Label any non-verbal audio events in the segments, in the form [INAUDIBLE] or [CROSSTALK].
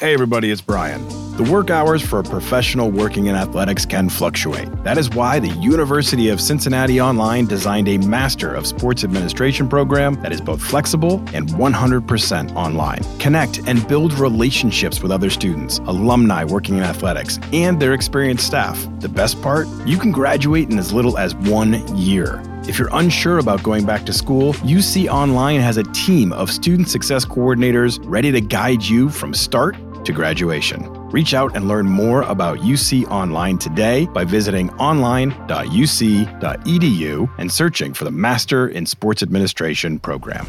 Hey, everybody, it's Brian. The work hours for a professional working in athletics can fluctuate. That is why the University of Cincinnati Online designed a Master of Sports Administration program that is both flexible and 100% online. Connect and build relationships with other students, alumni working in athletics, and their experienced staff. The best part? You can graduate in as little as one year. If you're unsure about going back to school, UC Online has a team of student success coordinators ready to guide you from start to graduation. Reach out and learn more about UC Online today by visiting online.uc.edu and searching for the Master in Sports Administration program.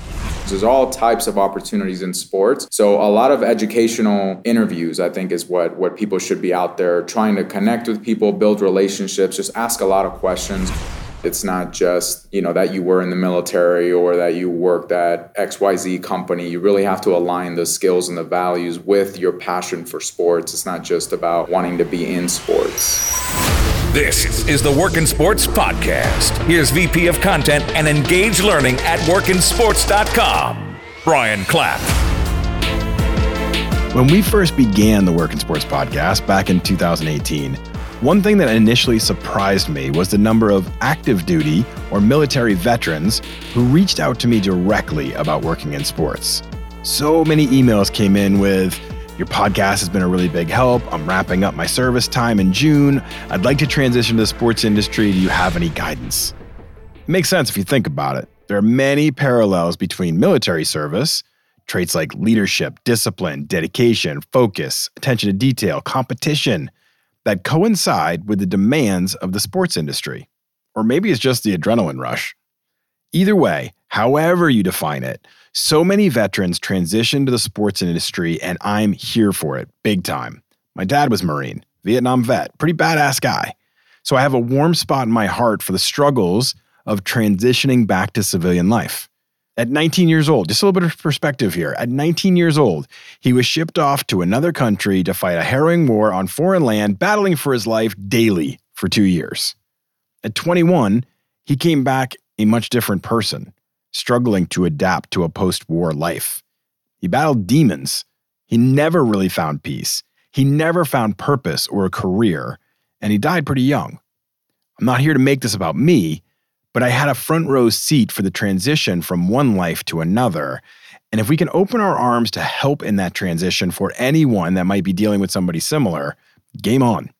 There's all types of opportunities in sports. So a lot of educational interviews, I think, is what what people should be out there trying to connect with people, build relationships, just ask a lot of questions. It's not just, you know, that you were in the military or that you worked at XYZ company. You really have to align the skills and the values with your passion for sports. It's not just about wanting to be in sports. This is the Work in Sports Podcast. Here's VP of Content and Engage Learning at workinsports.com, Brian Clapp. When we first began the Work in Sports Podcast back in 2018, one thing that initially surprised me was the number of active duty or military veterans who reached out to me directly about working in sports. So many emails came in with, Your podcast has been a really big help. I'm wrapping up my service time in June. I'd like to transition to the sports industry. Do you have any guidance? It makes sense if you think about it. There are many parallels between military service, traits like leadership, discipline, dedication, focus, attention to detail, competition that coincide with the demands of the sports industry. Or maybe it's just the adrenaline rush. Either way, however you define it, so many veterans transition to the sports industry, and I'm here for it big time. My dad was Marine, Vietnam vet, pretty badass guy. So I have a warm spot in my heart for the struggles of transitioning back to civilian life. At 19 years old, just a little bit of perspective here. At 19 years old, he was shipped off to another country to fight a harrowing war on foreign land, battling for his life daily for two years. At 21, he came back a much different person, struggling to adapt to a post war life. He battled demons. He never really found peace. He never found purpose or a career, and he died pretty young. I'm not here to make this about me but I had a front row seat for the transition from one life to another. And if we can open our arms to help in that transition for anyone that might be dealing with somebody similar, game on.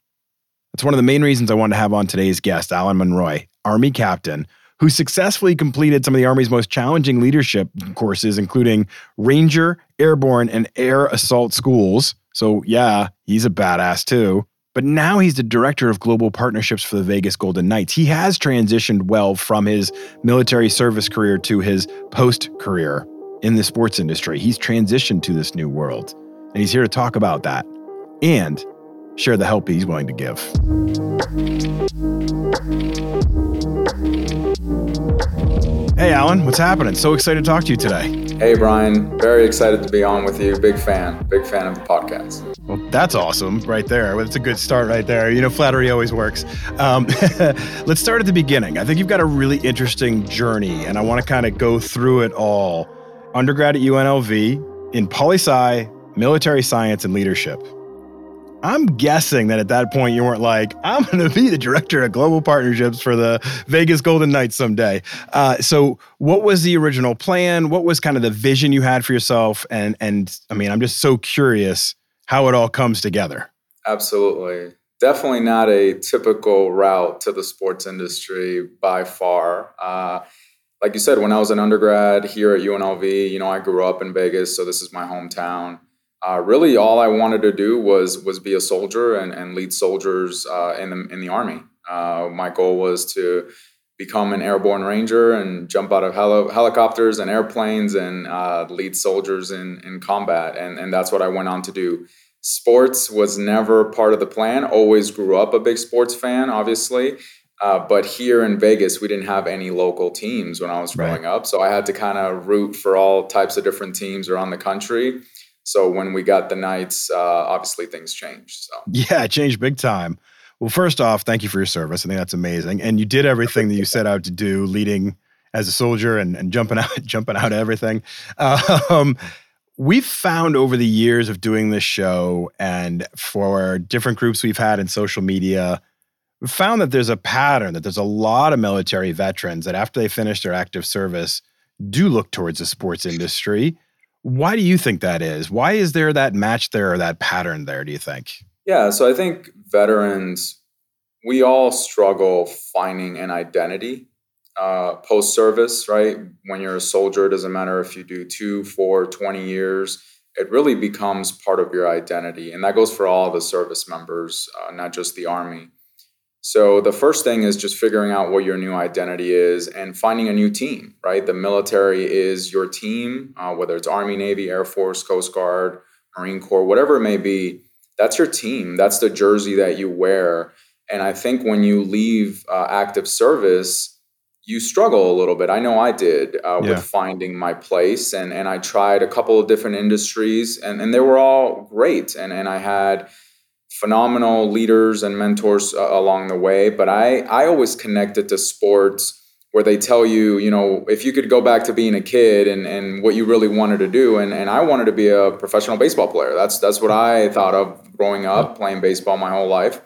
That's one of the main reasons I wanted to have on today's guest, Alain Monroy, Army captain, who successfully completed some of the Army's most challenging leadership courses, including Ranger, Airborne, and Air Assault schools. So, yeah, he's a badass too. But now he's the director of global partnerships for the Vegas Golden Knights. He has transitioned well from his military service career to his post career in the sports industry. He's transitioned to this new world, and he's here to talk about that and share the help he's willing to give. Hey, Alain, what's happening? So excited to talk to you today. Hey, Brian. Very excited to be on with you. Big fan. Big fan of the podcast. Well, that's awesome right there. It's a good start right there. You know, flattery always works. Um, [LAUGHS] let's start at the beginning. I think you've got a really interesting journey, and I want to kind of go through it all. Undergrad at UNLV in poli sci, military science, and leadership. I'm guessing that at that point you weren't like, I'm going to be the director of global partnerships for the Vegas Golden Knights someday. Uh, so, what was the original plan? What was kind of the vision you had for yourself? And and I mean, I'm just so curious how it all comes together. Absolutely, definitely not a typical route to the sports industry by far. Uh, like you said, when I was an undergrad here at UNLV, you know, I grew up in Vegas, so this is my hometown uh, really all I wanted to do was was be a soldier and, and lead soldiers uh, in the in the army. Uh, my goal was to become an airborne ranger and jump out of heli- helicopters and airplanes and uh, lead soldiers in in combat, and and that's what I went on to do. Sports was never part of the plan. Always grew up a big sports fan, obviously. Uh, but here in Vegas, we didn't have any local teams when I was growing right. up. So I had to kind of root for all types of different teams around the country. So when we got the Knights, uh, obviously things changed. So yeah, it changed big time. Well, first off, thank you for your service. I think that's amazing, and you did everything that you set out to do, leading as a soldier and, and jumping out, [LAUGHS] jumping out of everything. Um, We've found over the years of doing this show and for different groups we've had in social media, we've found that there's a pattern, that there's a lot of military veterans that after they finish their active service do look towards the sports industry. Why do you think that is? Why is there that match there or that pattern there, do you think? Yeah, so I think veterans, we all struggle finding an identity uh, post service, right? When you're a soldier, it doesn't matter if you do two, four, 20 years, it really becomes part of your identity. And that goes for all the service members, uh, not just the Army. So the first thing is just figuring out what your new identity is and finding a new team, right? The military is your team, uh, whether it's Army, Navy, Air Force, Coast Guard, Marine Corps, whatever it may be. That's your team. That's the jersey that you wear. And I think when you leave uh, active service, you struggle a little bit. I know I did uh, yeah. with finding my place, and and I tried a couple of different industries, and and they were all great, and and I had phenomenal leaders and mentors uh, along the way. But I I always connected to sports where they tell you, you know, if you could go back to being a kid and, and what you really wanted to do. And, and I wanted to be a professional baseball player. That's that's what I thought of growing up, playing baseball my whole life.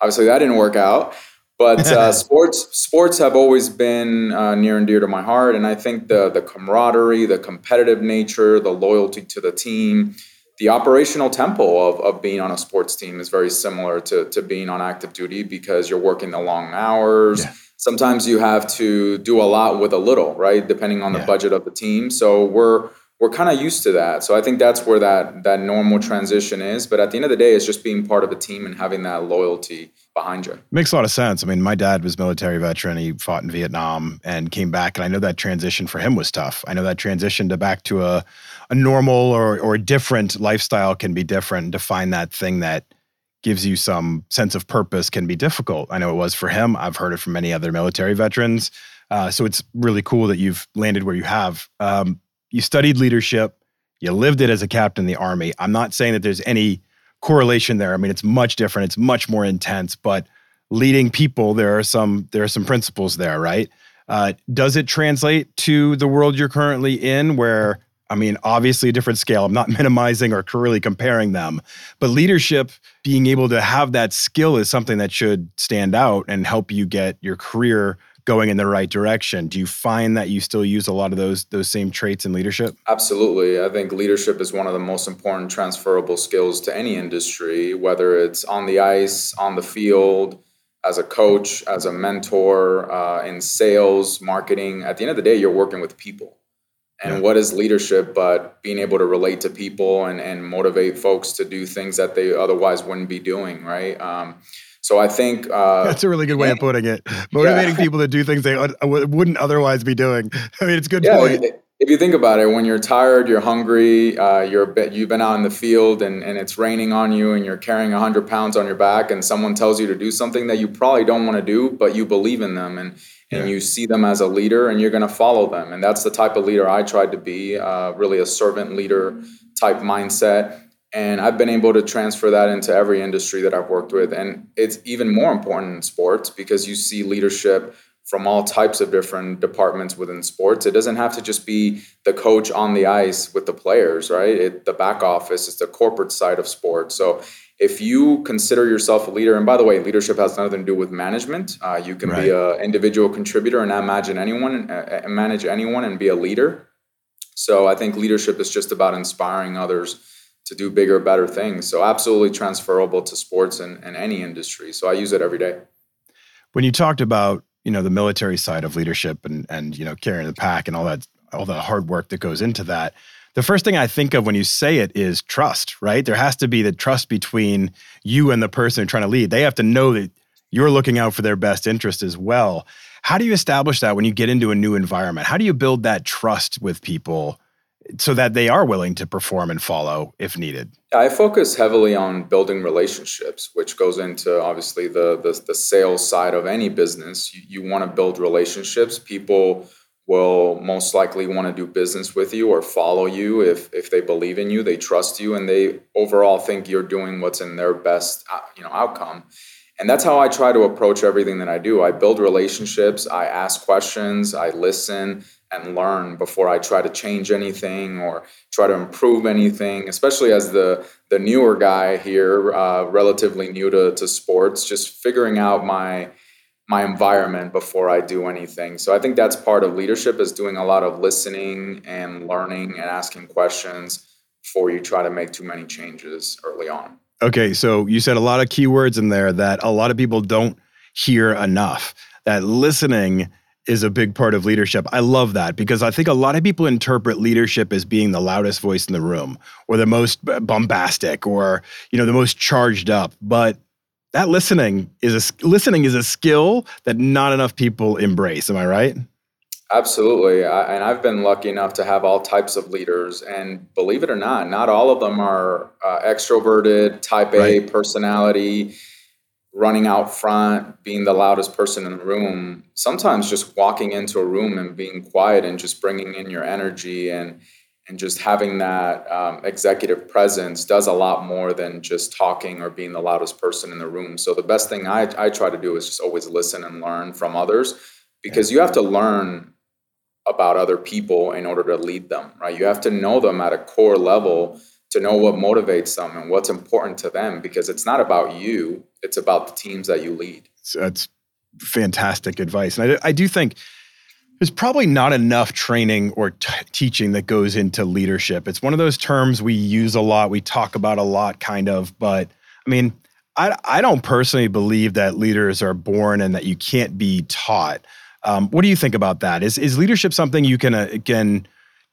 Obviously that didn't work out. But uh, [LAUGHS] sports sports have always been uh, near and dear to my heart, and I think the the camaraderie, the competitive nature, the loyalty to the team, the operational tempo of, of being on a sports team is very similar to to being on active duty because you're working the long hours. Yeah. Sometimes you have to do a lot with a little, right? Depending on the yeah. budget of the team. So we're we're kind of used to that. So I think that's where that that normal transition is. But at the end of the day, it's just being part of a team and having that loyalty behind you. Makes a lot of sense. I mean, my dad was a military veteran. He fought in Vietnam and came back, and I know that transition for him was tough. I know that transition to back to a a normal or or a different lifestyle can be different. To find that thing that gives you some sense of purpose can be difficult. I know it was for him. I've heard it from many other military veterans. Uh, so it's really cool that you've landed where you have. Um, you studied leadership, you lived it as a captain in the army. I'm not saying that there's any correlation there. I mean, it's much different. It's much more intense, but leading people, there are some there are some principles there, right? Uh, does it translate to the world you're currently in, where I mean, obviously a different scale. I'm not [LAUGHS] minimizing or really comparing them, but leadership, being able to have that skill is something that should stand out and help you get your career going in the right direction. Do you find that you still use a lot of those those same traits in leadership? Absolutely. I think leadership is one of the most important transferable skills to any industry, whether it's on the ice, on the field, as a coach, as a mentor, uh, in sales, marketing. At the end of the day, you're working with people. And yeah. what is leadership but being able to relate to people and, and motivate folks to do things that they otherwise wouldn't be doing, right? Um, so I think uh, that's a really good way yeah. of putting it. Motivating yeah. people to do things they wouldn't otherwise be doing. I mean, it's a good yeah, point. If you think about it, when you're tired, you're hungry, uh, you're you've been out in the field and, and it's raining on you, and you're carrying hundred pounds on your back, and someone tells you to do something that you probably don't want to do, but you believe in them and and you see them as a leader, and you're going to follow them. And that's the type of leader I tried to be, uh, really a servant leader type mindset and I've been able to transfer that into every industry that I've worked with. And it's even more important in sports because you see leadership from all types of different departments within sports. It doesn't have to just be the coach on the ice with the players, right? It, the back office is the corporate side of sports. So if you consider yourself a leader, and by the way, leadership has nothing to do with management. Uh, you can right. be an individual contributor and imagine anyone, uh, manage anyone, and be a leader. So I think leadership is just about inspiring others to do bigger, better things. So absolutely transferable to sports and, and any industry. So I use it every day. When you talked about, you know, the military side of leadership and and you know, carrying the pack and all that all the hard work that goes into that, the first thing I think of when you say it is trust, right? There has to be the trust between you and the person you're trying to lead. They have to know that you're looking out for their best interest as well. How do you establish that when you get into a new environment? How do you build that trust with people so that they are willing to perform and follow if needed? I focus heavily on building relationships, which goes into obviously the the, the sales side of any business. You, you want to build relationships. People will most likely want to do business with you or follow you if if they believe in you, they trust you, and they overall think you're doing what's in their best uh, you know outcome. And that's how I try to approach everything that I do. I build relationships, I ask questions, I listen, and learn before I try to change anything or try to improve anything. Especially as the the newer guy here, uh, relatively new to, to sports, just figuring out my my environment before I do anything. So I think that's part of leadership is doing a lot of listening and learning and asking questions before you try to make too many changes early on. Okay, so you said a lot of keywords in there that a lot of people don't hear enough. That listening is a big part of leadership. I love that because I think a lot of people interpret leadership as being the loudest voice in the room or the most bombastic or you know the most charged up, but that listening is a listening is a skill that not enough people embrace. Am I right? Absolutely. I, and I've been lucky enough to have all types of leaders. And believe it or not, not all of them are uh, extroverted, type right. A personality, running out front, being the loudest person in the room. Sometimes just walking into a room and being quiet and just bringing in your energy and and just having that um, executive presence does a lot more than just talking or being the loudest person in the room. So the best thing I, I try to do is just always listen and learn from others because you have to learn about other people in order to lead them, right? You have to know them at a core level to know what motivates them and what's important to them because it's not about you, it's about the teams that you lead. So That's fantastic advice. And I, I do think there's probably not enough training or t- teaching that goes into leadership. It's one of those terms we use a lot, we talk about a lot, kind of. But I mean, I, I don't personally believe that leaders are born and that you can't be taught. Um, what do you think about that? Is is leadership something you can uh, can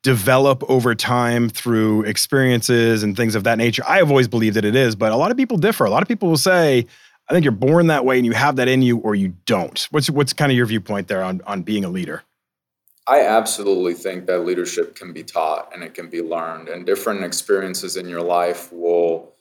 develop over time through experiences and things of that nature? I have always believed that it is, but a lot of people differ. A lot of people will say, "I think you're born that way and you have that in you, or you don't." What's what's kind of your viewpoint there on on being a leader? I absolutely think that leadership can be taught and it can be learned, and different experiences in your life will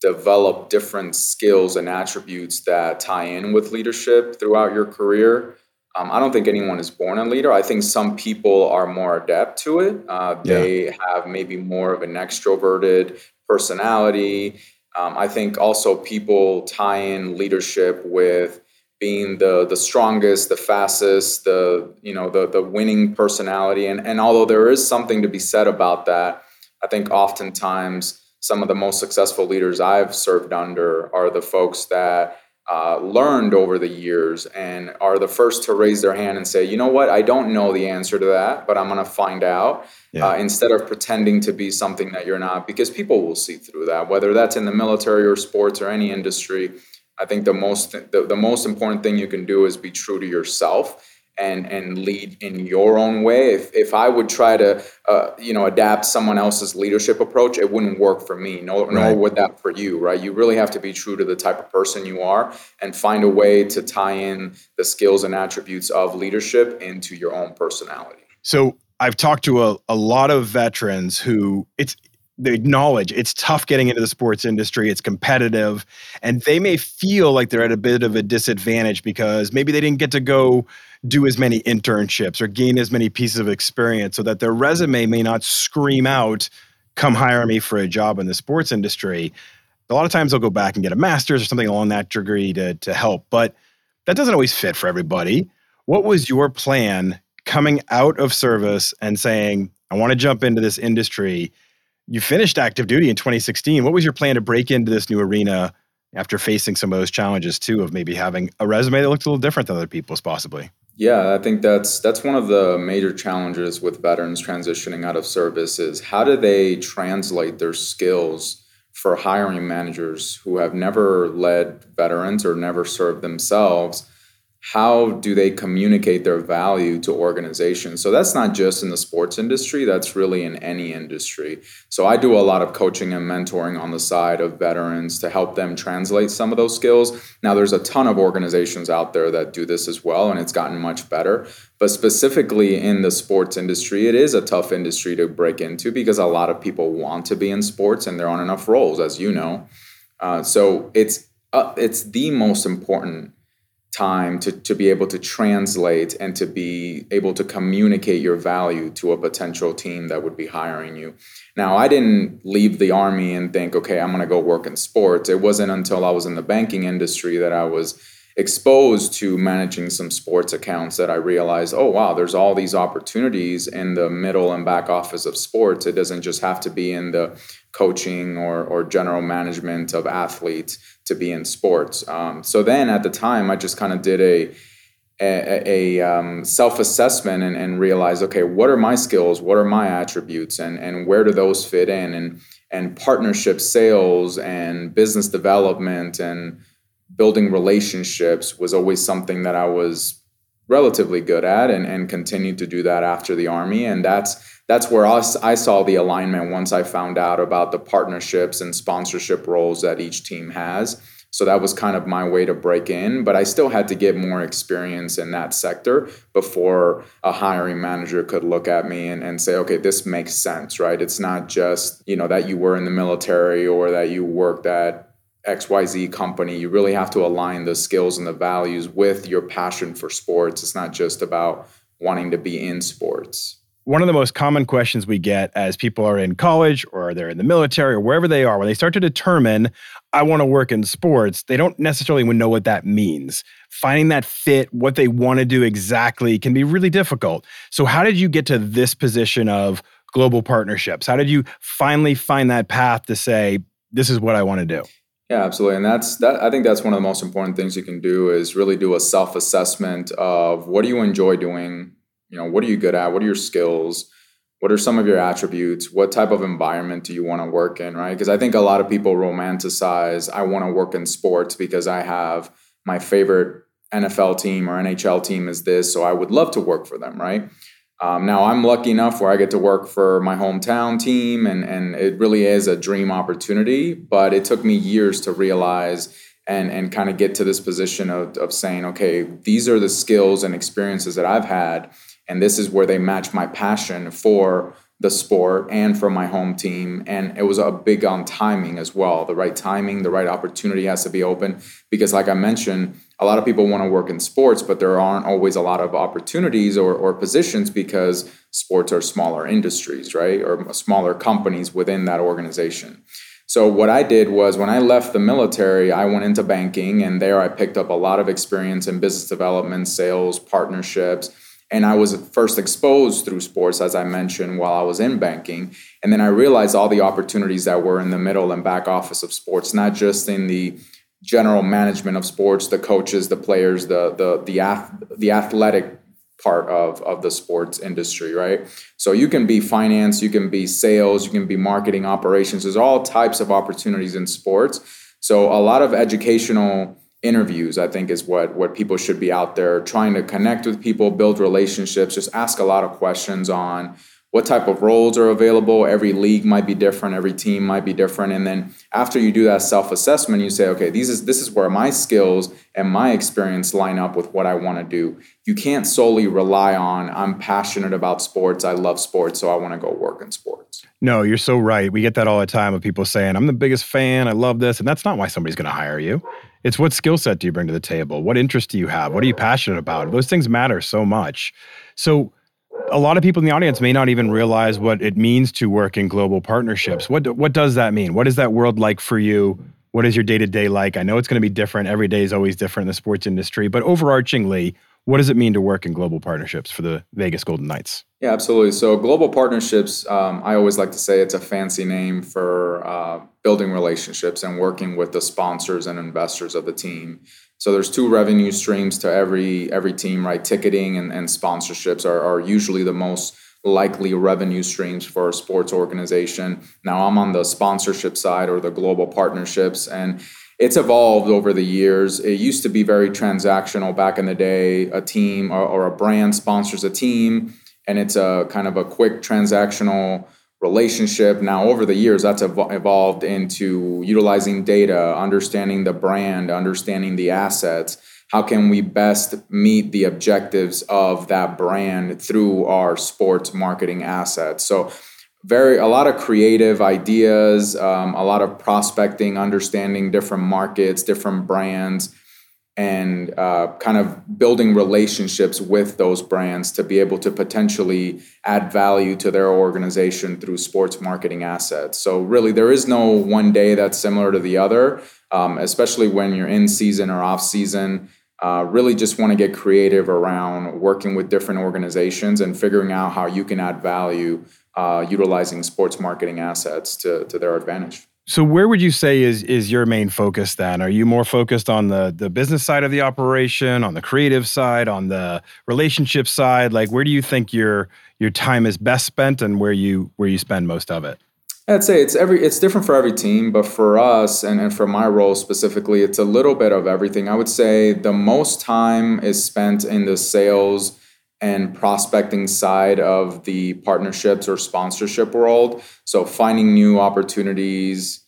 develop different skills and attributes that tie in with leadership throughout your career. Um, I don't think anyone is born a leader. I think some people are more adept to it. Uh, they yeah. have maybe more of an extroverted personality. Um, I think also people tie in leadership with being the the strongest, the fastest, the you know the the winning personality. And and although there is something to be said about that, I think oftentimes some of the most successful leaders I've served under are the folks that uh, learned over the years and are the first to raise their hand and say, you know what, I don't know the answer to that, but I'm going to find out. Yeah. Uh, instead of pretending to be something that you're not, because people will see through that, whether that's in the military or sports or any industry. I think the most the, the most important thing you can do is be true to yourself and and lead in your own way. If if I would try to uh, you know adapt someone else's leadership approach, it wouldn't work for me. No, right. nor would that for you. Right? You really have to be true to the type of person you are and find a way to tie in the skills and attributes of leadership into your own personality. So I've talked to a, a lot of veterans who it's they acknowledge it's tough getting into the sports industry. It's competitive. And they may feel like they're at a bit of a disadvantage because maybe they didn't get to go do as many internships or gain as many pieces of experience so that their resume may not scream out come hire me for a job in the sports industry. A lot of times they'll go back and get a master's or something along that degree to, to help but that doesn't always fit for everybody. What was your plan coming out of service and saying i want to jump into this industry you finished active duty in 2016. What was your plan to break into this new arena after facing some of those challenges too of maybe having a resume that looked a little different than other people's possibly? Yeah, I think that's that's one of the major challenges with veterans transitioning out of service is how do they translate their skills for hiring managers who have never led veterans or never served themselves how do they communicate their value to organizations? So that's not just in the sports industry that's really in any industry. So i do a lot of coaching and mentoring on the side of veterans to help them translate some of those skills. Now there's a ton of organizations out there that do this as well and it's gotten much better. But specifically in the sports industry it is a tough industry to break into because a lot of people want to be in sports and there aren't enough roles as you know. Uh, so it's uh, it's the most important time to, to be able to translate and to be able to communicate your value to a potential team that would be hiring you. Now, I didn't leave the army and think, okay, I'm going to go work in sports. It wasn't until I was in the banking industry that I was exposed to managing some sports accounts that I realized, oh, wow, there's all these opportunities in the middle and back office of sports. It doesn't just have to be in the coaching or, or general management of athletes to be in sports. Um, so then at the time, I just kind of did a, a, a um, self-assessment and, and realized, okay, what are my skills? What are my attributes? And, and where do those fit in? And, and partnership sales and business development and building relationships was always something that I was relatively good at and, and continued to do that after the army. And that's that's where I, I saw the alignment once i found out about the partnerships and sponsorship roles that each team has. So that was kind of my way to break in but i still had to get more experience in that sector before a hiring manager could look at me and, and say okay this makes sense right? It's not just you know that you were in the military or that you worked at XYZ company, you really have to align the skills and the values with your passion for sports. It's not just about wanting to be in sports. One of the most common questions we get as people are in college or they're in the military or wherever they are, when they start to determine, I want to work in sports, they don't necessarily know what that means. Finding that fit, what they want to do exactly, can be really difficult. So, how did you get to this position of global partnerships? How did you finally find that path to say, this is what I want to do? Yeah, absolutely. And that's that I think that's one of the most important things you can do is really do a self-assessment of what do you enjoy doing? You know, what are you good at? What are your skills? What are some of your attributes? What type of environment do you want to work in, right? Because I think a lot of people romanticize I want to work in sports because I have my favorite NFL team or NHL team is this, so I would love to work for them, right? Um, now I'm lucky enough where I get to work for my hometown team, and and it really is a dream opportunity. But it took me years to realize and and kind of get to this position of of saying, okay, these are the skills and experiences that I've had, and this is where they match my passion for the sport and for my home team. And it was a big on timing as well. The right timing, the right opportunity has to be open because, like I mentioned, a lot of people want to work in sports, but there aren't always a lot of opportunities or, or positions because sports are smaller industries, right? Or smaller companies within that organization. So, what I did was when I left the military, I went into banking, and there I picked up a lot of experience in business development, sales, partnerships and I was first exposed through sports, as I mentioned, while I was in banking. And then I realized all the opportunities that were in the middle and back office of sports, not just in the general management of sports, the coaches, the players, the the the, ath- the athletic part of, of the sports industry, right? So you can be finance, you can be sales, you can be marketing operations. There's all types of opportunities in sports. So a lot of educational interviews i think is what what people should be out there trying to connect with people build relationships just ask a lot of questions on what type of roles are available. Every league might be different every team might be different. And then after you do that self-assessment you say okay these is this is where my skills and my experience line up with what i want to do. You can't solely rely on i'm passionate about sports. I love sports so i want to go work in sports. No you're so right. We get that all the time of people saying i'm the biggest fan. I love this. And that's not why somebody's going to hire you it's what skill set do you bring to the table? What interest do you have? What are you passionate about? Those things matter so much. So, a lot of people in the audience may not even realize what it means to work in global partnerships. What what does that mean? What is that world like for you? What is your day to day like? I know it's going to be different. Every day is always different in the sports industry, but overarchingly, what does it mean to work in global partnerships for the Vegas Golden Knights? Yeah, absolutely. So, global partnerships, um, I always like to say it's a fancy name for uh, building relationships and working with the sponsors and investors of the team. So, there's two revenue streams to every every team, right? Ticketing and, and sponsorships are, are usually the most likely revenue streams for a sports organization. Now, I'm on the sponsorship side or the global partnerships, and it's evolved over the years. It used to be very transactional back in the day. A team or, or, a brand sponsors a team, and it's a kind of a quick transactional relationship. Now, over the years, that's evolved into utilizing data, understanding the brand, understanding the assets. How can we best meet the objectives of that brand through our sports marketing assets? So, very a lot of creative ideas, um, a lot of prospecting, understanding different markets, different brands, and uh, kind of building relationships with those brands to be able to potentially add value to their organization through sports marketing assets. So really, there is no one day that's similar to the other, um, especially when you're in season or off season. Uh, really just want to get creative around working with different organizations and figuring out how you can add value uh, utilizing sports marketing assets to, to their advantage. So where would you say is is your main focus then? Are you more focused on the the business side of the operation, on the creative side, on the relationship side? Like where do you think your your time is best spent and where you where you spend most of it? I'd say it's every it's different for every team, but for us and, and for my role specifically, it's a little bit of everything. I would say the most time is spent in the sales and prospecting side of the partnerships or sponsorship world. So finding new opportunities,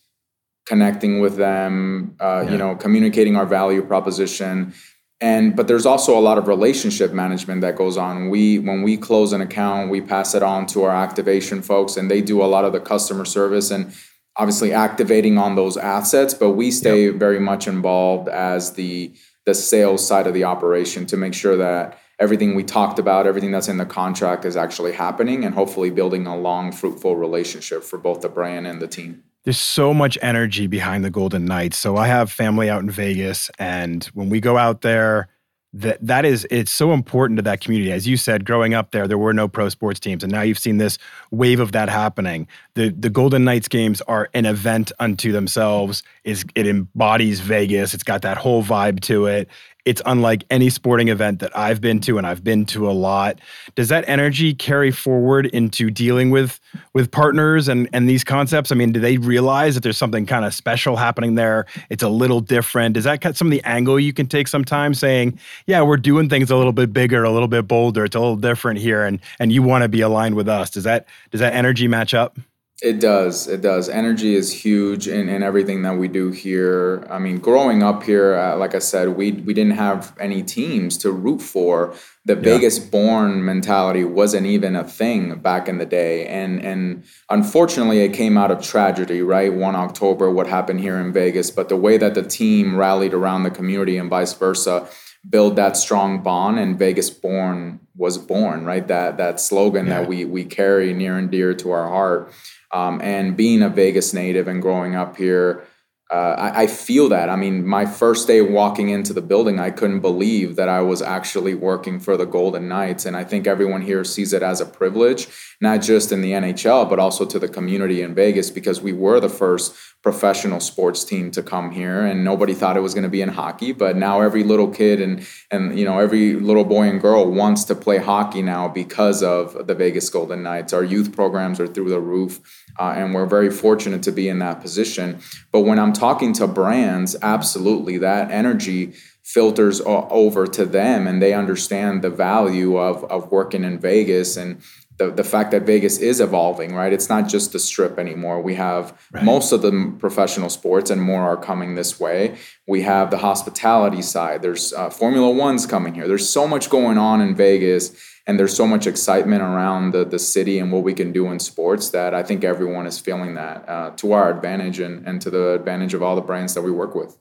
connecting with them, uh, yeah. you know, communicating our value proposition. And but there's also a lot of relationship management that goes on. We when we close an account, we pass it on to our activation folks, and they do a lot of the customer service and obviously activating on those assets. But we stay yep. very much involved as the the sales side of the operation to make sure that everything we talked about, everything that's in the contract is actually happening and hopefully building a long, fruitful relationship for both the brand and the team. There's so much energy behind the Golden Knights. So I have family out in Vegas, and when we go out there, that that is it's so important to that community. As you said growing up there there were no pro sports teams and now you've seen this wave of that happening. The the golden knights games are an event unto themselves. Is it embodies vegas. It's got that whole vibe to it it's unlike any sporting event that I've been to, and I've been to a lot. Does that energy carry forward into dealing with with partners and and these concepts? I mean, do they realize that there's something kind of special happening there? It's a little different. Does that cut some of the angle you can take sometimes, saying, "Yeah, we're doing things a little bit bigger, a little bit bolder. It's a little different here, and and you want to be aligned with us." Does that does that energy match up? It does. It does. Energy is huge in, in everything that we do here. I mean, growing up here, uh, like I said, we we didn't have any teams to root for. The yeah. Vegas born mentality wasn't even a thing back in the day, and and unfortunately, it came out of tragedy. Right, one October, what happened here in Vegas, but the way that the team rallied around the community and vice versa build that strong bond and Vegas born was born right that that slogan yeah. that we we carry near and dear to our heart um, and being a Vegas native and growing up here, uh, I, I, feel that. I mean, my first day walking into the building, I couldn't believe that I was actually working for the Golden Knights. And I think everyone here sees it as a privilege, not just in the NHL, but also to the community in Vegas, because we were the first professional sports team to come here and nobody thought it was going to be in hockey but now every little kid and and you know every little boy and girl wants to play hockey now because of the Vegas Golden Knights. Our youth programs are through the roof uh, and we're very fortunate to be in that position. But when I'm talking to brands absolutely that energy filters over to them and they understand the value of of working in Vegas and the, the fact that Vegas is evolving, right? It's not just the strip anymore. We have right. most of the professional sports and more are coming this way. We have the hospitality side. There's uh, Formula One's coming here. There's so much going on in Vegas and there's so much excitement around the, the city and what we can do in sports that I think everyone is feeling that uh, to our advantage and, and to the advantage of all the brands that we work with.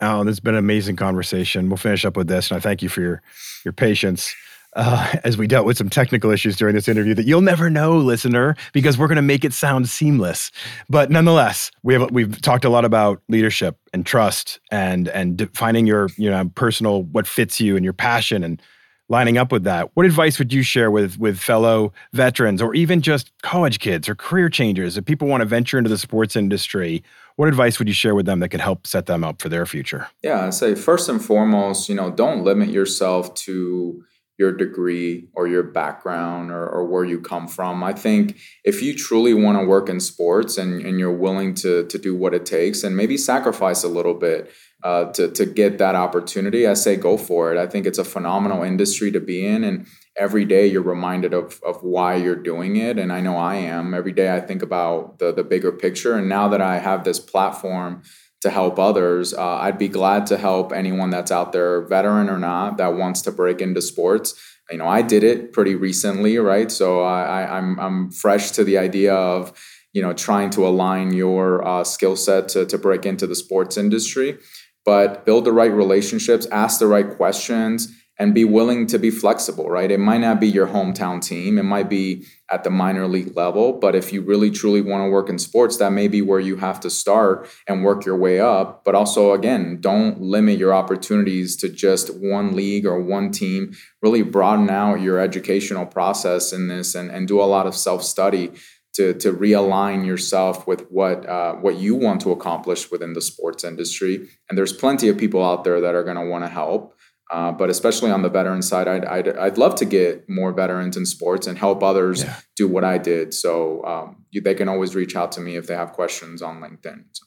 Alain, this has been an amazing conversation. We'll finish up with this, and I thank you for your your patience uh, as we dealt with some technical issues during this interview that you'll never know, listener, because we're going to make it sound seamless. But nonetheless, we have we've talked a lot about leadership and trust and and finding your you know personal what fits you and your passion and lining up with that. What advice would you share with with fellow veterans or even just college kids or career changers if people want to venture into the sports industry? What advice would you share with them that could help set them up for their future? Yeah, I say first and foremost, you know, don't limit yourself to your degree or your background or, or where you come from. I think if you truly want to work in sports and, and you're willing to, to do what it takes and maybe sacrifice a little bit uh, to, to get that opportunity, I say go for it. I think it's a phenomenal industry to be in. And every day you're reminded of, of why you're doing it. And I know I am. Every day I think about the, the bigger picture. And now that I have this platform, to help others. Uh, I'd be glad to help anyone that's out there, veteran or not, that wants to break into sports. You know, I did it pretty recently, right? So I, I'm I'm fresh to the idea of you know trying to align your uh, skill set to to break into the sports industry, but build the right relationships, ask the right questions, and be willing to be flexible, right? It might not be your hometown team, it might be at the minor league level, but if you really truly want to work in sports, that may be where you have to start and work your way up. But also, again, don't limit your opportunities to just one league or one team. Really broaden out your educational process in this and, and do a lot of self study to to realign yourself with what uh, what you want to accomplish within the sports industry. And there's plenty of people out there that are going to want to help. Uh, but especially on the veteran side, I'd, I'd, I'd love to get more veterans in sports and help others yeah. do what I did. So um, you, they can always reach out to me if they have questions on LinkedIn. So.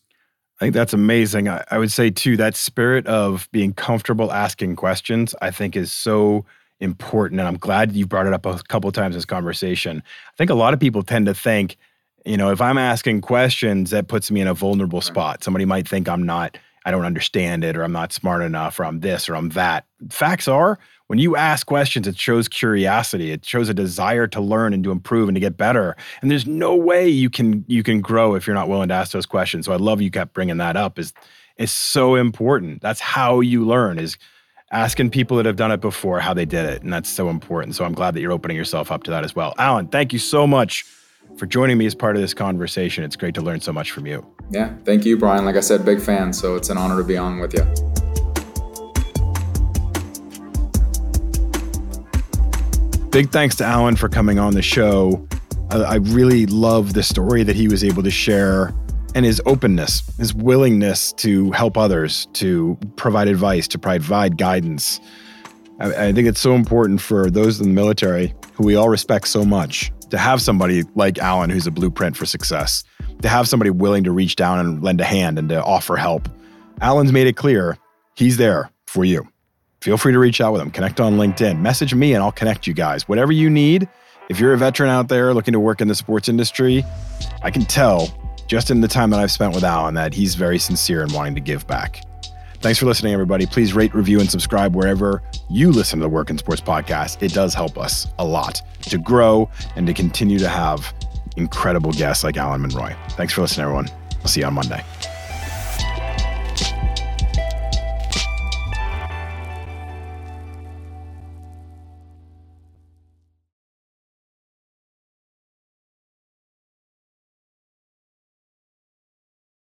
I think that's amazing. I, I would say too that spirit of being comfortable asking questions, I think, is so important. And I'm glad you brought it up a couple times in this conversation. I think a lot of people tend to think, you know, if I'm asking questions, that puts me in a vulnerable spot. Somebody might think I'm not, I don't understand it, or I'm not smart enough, or I'm this, or I'm that. Facts are, when you ask questions, it shows curiosity. It shows a desire to learn and to improve and to get better. And there's no way you can you can grow if you're not willing to ask those questions. So I love you kept bringing that up. Is it's so important. That's how you learn. Is asking people that have done it before how they did it. And that's so important. So I'm glad that you're opening yourself up to that as well. Alain, thank you so much for joining me as part of this conversation. It's great to learn so much from you. Yeah, thank you, Brian. Like I said, big fan. So it's an honor to be on with you. Big thanks to Alain for coming on the show. I really love the story that he was able to share and his openness, his willingness to help others, to provide advice, to provide guidance. I, I, think it's so important for those in the military who we all respect so much to have somebody like Alain, who's a blueprint for success, to have somebody willing to reach down and lend a hand and to offer help. Alain's made it clear he's there for you. Feel free to reach out with him, connect on LinkedIn, message me, and I'll connect you guys. Whatever you need. If you're a veteran out there looking to work in the sports industry, I can tell just in the time that I've spent with Alain that he's very sincere in wanting to give back. Thanks for listening, everybody. Please rate, review, and subscribe wherever you listen to the Work in Sports podcast. It does help us a lot to grow and to continue to have incredible guests like Alain Monroy. Thanks for listening, everyone. I'll see you on Monday.